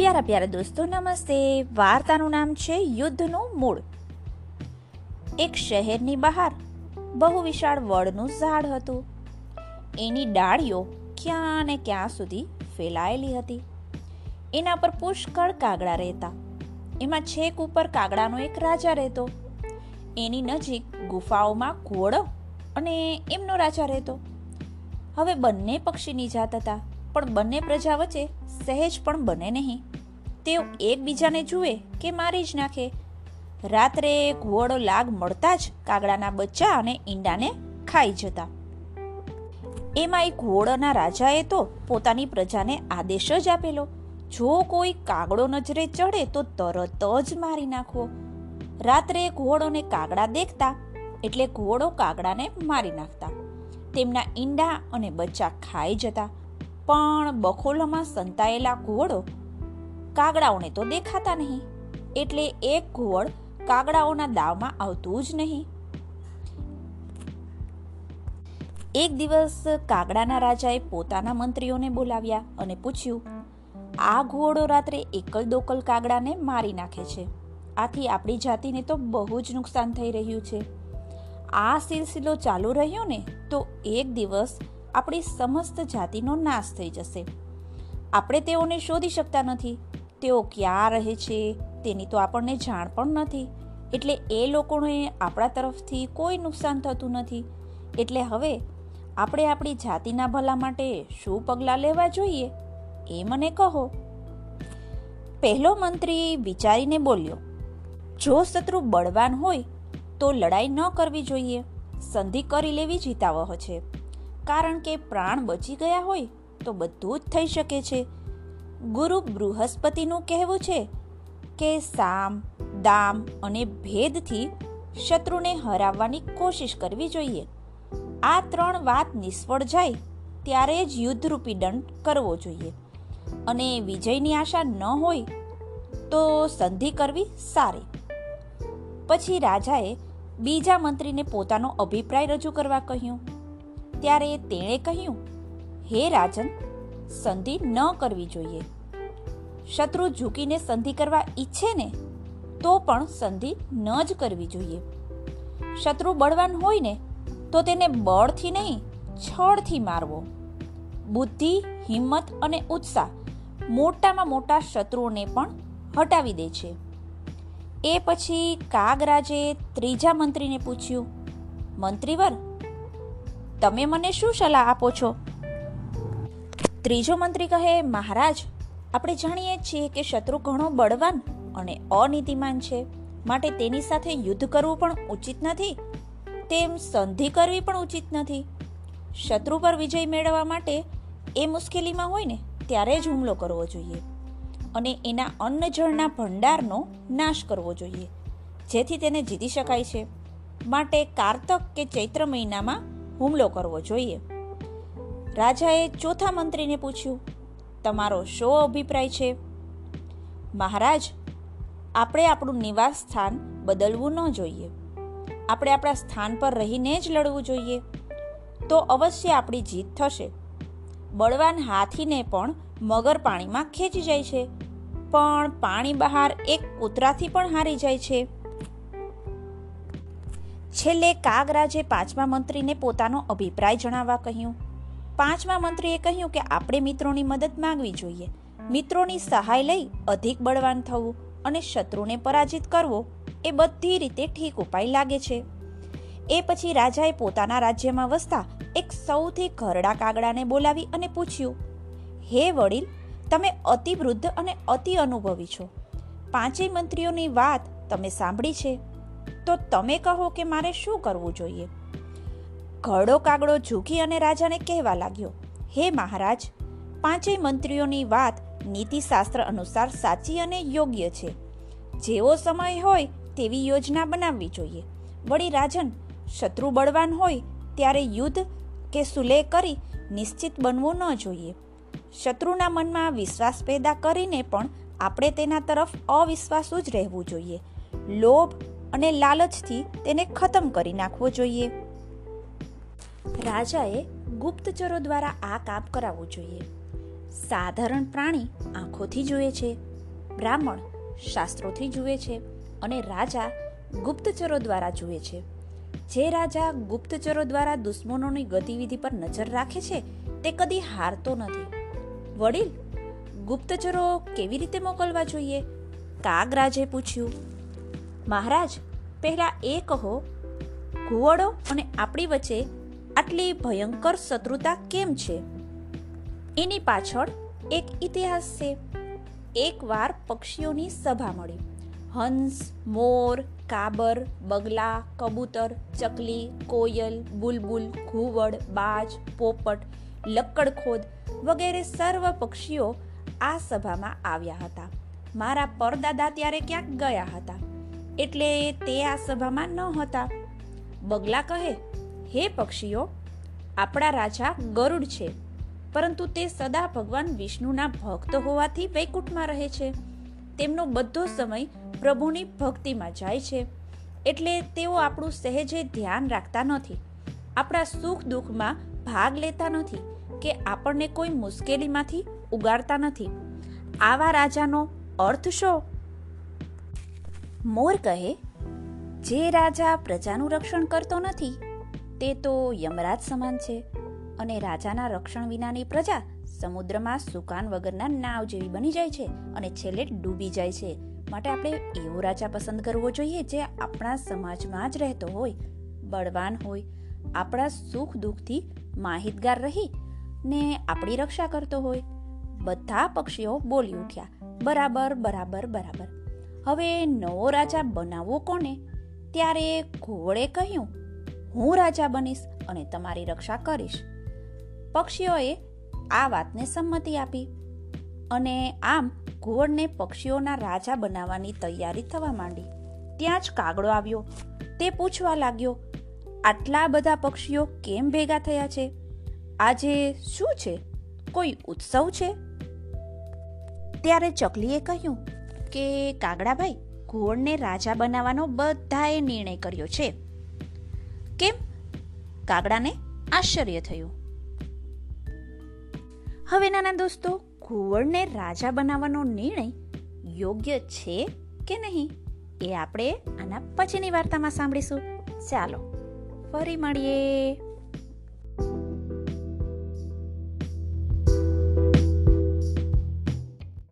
પ્યારા પ્યારા દોસ્તો, નમસ્તે. વાર્તાનું નામ છે યુદ્ધનું મૂળ. એક શહેરની બહાર બહુ વિશાળ વડનું ઝાડ હતું. એની ડાળીઓ ક્યાં ને ક્યાં સુધી ફેલાયેલી હતી. એના પર પુષ્કળ કાગડા રહેતા. એમાં છેક ઉપર કાગડાનો એક રાજા રહેતો. એની નજીક ગુફાઓમાં ઘોડો અને એમનો રાજા રહેતો. હવે બંને પક્ષીની જાત હતા. પણ બંને પ્રજા વચ્ચે સહેજ પણ બને નહીં. તેઓ એકબીજાને જુએ કે મારી જ નાખે. રાત્રે ઘુવડો લાગ મળતા જ કાગડાના બચ્ચા અને ઈંડાને ખાઈ જતા. એમાં એક ઘોડોના રાજાએ તો પોતાની પ્રજાને આદેશ જ આપેલો. જો કોઈ કાગડો નજરે ચડે તો તરત જ મારી નાખવો રાત્રે ઘોડોને કાગડા દેખતા એટલે ઘોડો કાગડાને મારી નાખતા. તેમના ઈંડા અને બચ્ચા ખાઈ જતા. પણ બખોલામાં સંતાયેલા ઘુવડો કાગડાઓને તો દેખાતા નહીં. એટલે એક ઘુવડ કાગડાઓના દાવમાં આવતું જ નહીં. એક દિવસ કાગડાના રાજાએ પોતાના મંત્રીઓને બોલાવ્યા અને પૂછ્યું, આ ઘોડો રાત્રે એકલ દોકલ કાગડાને મારી નાખે છે. આથી આપણી જાતિને તો બહુ જ નુકસાન થઈ રહ્યું છે. આ સિલસિલો ચાલુ રહ્યો ને, તો એક દિવસ આપણી સમસ્ત જાતિનો નાશ થઈ જશે. આપણે તેઓને શોધી શકતા નથી. તેઓ ક્યાં રહે છે, તેની તો આપણને જાણ પણ નથી. એટલે એ લોકોને આપણા તરફથી કોઈ નુકસાન થતું નથી. એટલે હવે આપણે આપણી જાતિના ભલા માટે શું પગલાં લેવા જોઈએ? એ મને કહો. પહેલો મંત્રી વિચારીને બોલ્યો, જો શત્રુ બળવાન હોય તો લડાઈ ન કરવી જોઈએ. સંધિ કરી લેવી જીતાવહ છે. કારણ કે પ્રાણ બચી ગયા હોય તો બધું જ થઈ શકે છે. ગુરુ બૃહસ્પતિનું કહેવું છે કે સામ, દામ અને ભેદથી શત્રુને હરાવવાની કોશિશ કરવી જોઈએ. આ ત્રણ વાત નિષ્ફળ જાય ત્યારે જ યુદ્ધરૂપી દંડ કરવો જોઈએ. અને વિજયની આશા ન હોય તો સંધિ કરવી સારી. પછી રાજાએ બીજા મંત્રીને પોતાનો અભિપ્રાય રજૂ કરવા કહ્યું. ત્યારે તેણે કહ્યું, હે રાજન, સંધિ ન કરવી જોઈએ. શત્રુ ઝૂકીને સંધિ કરવા ઈચ્છે ને, તો પણ સંધિ ન જ કરવી જોઈએ. શત્રુ બળવાન હોય ને, તો તેને બળથી નહીં, છળથી મારવો. બુદ્ધિ, હિંમત અને ઉત્સાહ મોટામાં મોટા શત્રુઓને પણ હટાવી દે છે. એ પછી કાગરાજે ત્રીજા મંત્રીને પૂછ્યું, મંત્રીવર તમે મને શું સલાહ આપો છો? ત્રીજો મંત્રી કહે, મહારાજ, આપણે જાણીએ છીએ કે શત્રુ ઘણો બળવાન અને અનીતિમાન છે. માટે તેની સાથે યુદ્ધ કરવું પણ ઉચિત નથી. તેમ સંધિ કરવી પણ ઉચિત નથી. શત્રુ પર વિજય મેળવવા માટે એ મુશ્કેલીમાં હોય ને, ત્યારે જ હુમલો કરવો જોઈએ. અને એના અન્ન જળના ભંડારનો નાશ કરવો જોઈએ. જેથી તેને જીતી શકાય છે. માટે કારતક કે ચૈત્ર મહિનામાં હુમલો કરવો જોઈએ. રાજાએ ચોથા મંત્રીને પૂછ્યું, તમારો શો અભિપ્રાય છે? મહારાજ, આપણે આપણું નિવાસ સ્થાન બદલવું ન જોઈએ. આપણે આપણા સ્થાન પર રહીને જ લડવું જોઈએ. તો અવશ્ય આપણી જીત થશે. બળવાન હાથીને પણ મગર પાણીમાં ખેંચી જાય છે. પણ પાણી બહાર એક કૂતરાથી પણ હારી જાય છે. છેલ્લે કાગરાજે પાંચમા મંત્રીને પોતાનો અભિપ્રાય જણાવવા કહ્યું. પાંચમા મંત્રીએ કહ્યું કે આપણે મિત્રોની મદદ માંગવી જોઈએ. મિત્રોની સહાય લઈ અધિક બળવાન થવું અને શત્રુને પરાજિત કરવો એ બધી રીતે ઠીક ઉપાય લાગે છે. એ પછી રાજાએ પોતાના રાજ્યમાં વસતા એક સૌથી ઘરડા કાગડાને બોલાવી અને પૂછ્યું, હે વડીલ, તમે અતિ વૃદ્ધ અને અતિ અનુભવી છો. પાંચેય મંત્રીઓની વાત તમે સાંભળી છે. તો તમે કહો કે મારે શું કરવું જોઈએ? ઘડો કાગડો ઝૂકી અને રાજાને કહેવા લાગ્યો, હે મહારાજ, પાંચેય મંત્રીઓની વાત નીતિશાસ્ત્ર અનુસાર સાચી અને યોગ્ય છે. જેવો સમય હોય તેવી યોજના બનાવવી જોઈએ. વળી રાજન, શત્રુ બળવાન હોય ત્યારે યુદ્ધ કે સુલેહ કરી નિશ્ચિત બનવું ન જોઈએ. શત્રુના મનમાં વિશ્વાસ પેદા કરીને પણ આપણે તેના તરફ અવિશ્વાસુ જ રહેવું જોઈએ. લોભ અને લાલચથી તેને ખતમ કરી નાખવો જોઈએ. રાજાએ ગુપ્તચરો દ્વારા આ કામ કરાવવું જોઈએ. સાધારણ પ્રાણી આંખોથી જુએ છે, બ્રાહ્મણ શાસ્ત્રોથી જુએ છે અને રાજા ગુપ્તચરો દ્વારા જુએ છે. જે રાજા ગુપ્તચરો દ્વારા દુશ્મનોની ગતિવિધિ પર નજર રાખે છે, તે કદી હારતો નથી. વડીલ, ગુપ્તચરો કેવી રીતે મોકલવા જોઈએ? કાગરાજે પૂછ્યું. મહારાજ, પહેલા એ કહો ઘુવડો અને આપણી વચ્ચે આટલી ભયંકર શત્રુતા કેમ છે? એની પાછળ એક ઇતિહાસ છે. એકવાર પક્ષીઓની સભા મળી. હંસ, મોર, કાબર, બગલા, કબૂતર, ચકલી, કોયલ, બુલબુલ, ઘુવડ, બાજ, પોપટ, લક્કડખોદ વગેરે સર્વ પક્ષીઓ આ સભામાં આવ્યા હતા. મારા પરદાદા ત્યારે ક્યાંક ગયા હતા. એટલે તે આ સભામાં ન હતા. બગલા કહે, હે પક્ષીઓ, આપણા રાજા ગરુડ છે, પરંતુ તે સદા ભગવાન વિષ્ણુના ભક્ત હોવાથી વૈકુંઠમાં રહે છે. તેમનો બધો સમય પ્રભુની ભક્તિમાં જાય છે. એટલે તેઓ આપણું સહેજે ધ્યાન રાખતા નથી. આપણા સુખ દુઃખમાં ભાગ લેતા નથી કે આપણને કોઈ મુશ્કેલીમાંથી ઉગાડતા નથી. આવા રાજાનો અર્થ શો? મોર કહે, જે રાજા પ્રજાનું રક્ષણ કરતો નથી, તે તો યમરાજ સમાન છે અને રાજાના રક્ષણ વિનાની પ્રજા સમુદ્રમાં સુકાન વગરના નાવ જેવી બની જાય છે અને છેલ્લે ડૂબી જાય છે. માટે આપણે એવો રાજા પસંદ કરવો જોઈએ જે આપણા સમાજમાં જ રહેતો હોય, બળવાન હોય, આપણા સુખ દુઃખથી માહિતગાર રહી ને આપણી રક્ષા કરતો હોય. બધા પક્ષીઓ બોલી ઉઠ્યા, બરાબર બરાબર બરાબર. હવે નવો રાજા બનાવવો કોને? ત્યારે ઘોડે કહ્યું, હું રાજા બનીશ અને તમારી રક્ષા કરીશ. પક્ષીઓએ આ વાતને સંમતિ આપી અને આમ ઘુવડને પક્ષીઓના રાજા બનાવવાની તૈયારી થવા માંડી. ત્યાં જ કાગડો આવ્યો. તે પૂછવા લાગ્યો, આટલા બધા પક્ષીઓ કેમ ભેગા થયા છે? આજે શું છે? કોઈ ઉત્સવ છે? ત્યારે ચકલીએ કહ્યું કે કાગડાભાઈ ઘોડને રાજા બનાવવાનો બધાએ નિર્ણય કર્યો છે. કેમ? કાગડાને આશ્ચર્ય થયું. હવે નાના દોસ્તો ઘુવડને રાજા બનાવવાનો નિર્ણય યોગ્ય છે કે નહીં? એ આપણે આના પછીની વાર્તામાં સાંભળીશું. ચાલો, ફરી મળીએ.